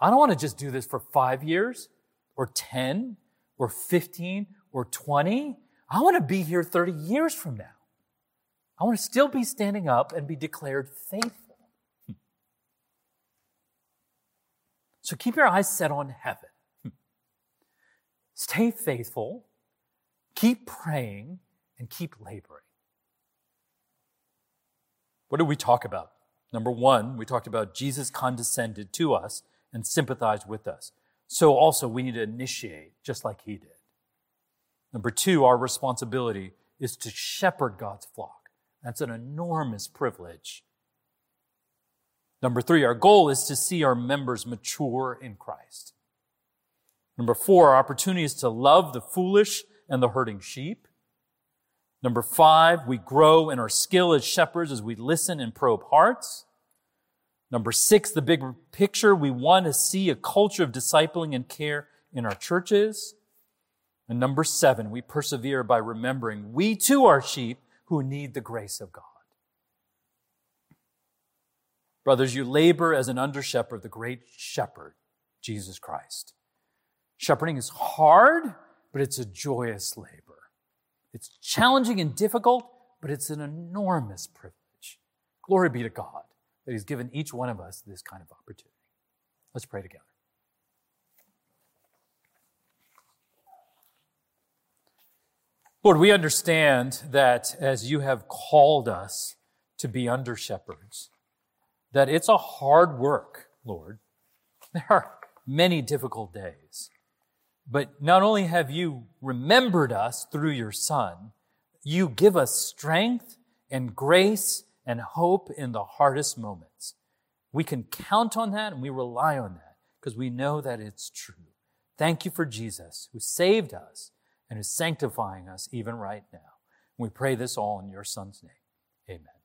I don't want to just do this for five years or 10 or 15 or 20. I want to be here 30 years from now. I want to still be standing up and be declared faithful. So keep your eyes set on heaven. Stay faithful, keep praying, and keep laboring. What did we talk about? Number one, we talked about Jesus condescended to us and sympathized with us. So also we need to initiate just like he did. Number two, our responsibility is to shepherd God's flock. That's an enormous privilege. Number three, our goal is to see our members mature in Christ. Number four, our opportunity is to love the foolish and the hurting sheep. Number five, we grow in our skill as shepherds as we listen and probe hearts. Number six, the big picture, we want to see a culture of discipling and care in our churches. And number seven, we persevere by remembering we too are sheep who need the grace of God. Brothers, you labor as an under shepherd, the great shepherd, Jesus Christ. Shepherding is hard, but it's a joyous labor. It's challenging and difficult, but it's an enormous privilege. Glory be to God that He's given each one of us this kind of opportunity. Let's pray together. Lord, we understand that as you have called us to be under shepherds, that it's a hard work, Lord. There are many difficult days. But not only have you remembered us through your Son, you give us strength and grace and hope in the hardest moments. We can count on that and we rely on that because we know that it's true. Thank you for Jesus who saved us and is sanctifying us even right now. We pray this all in your Son's name. Amen.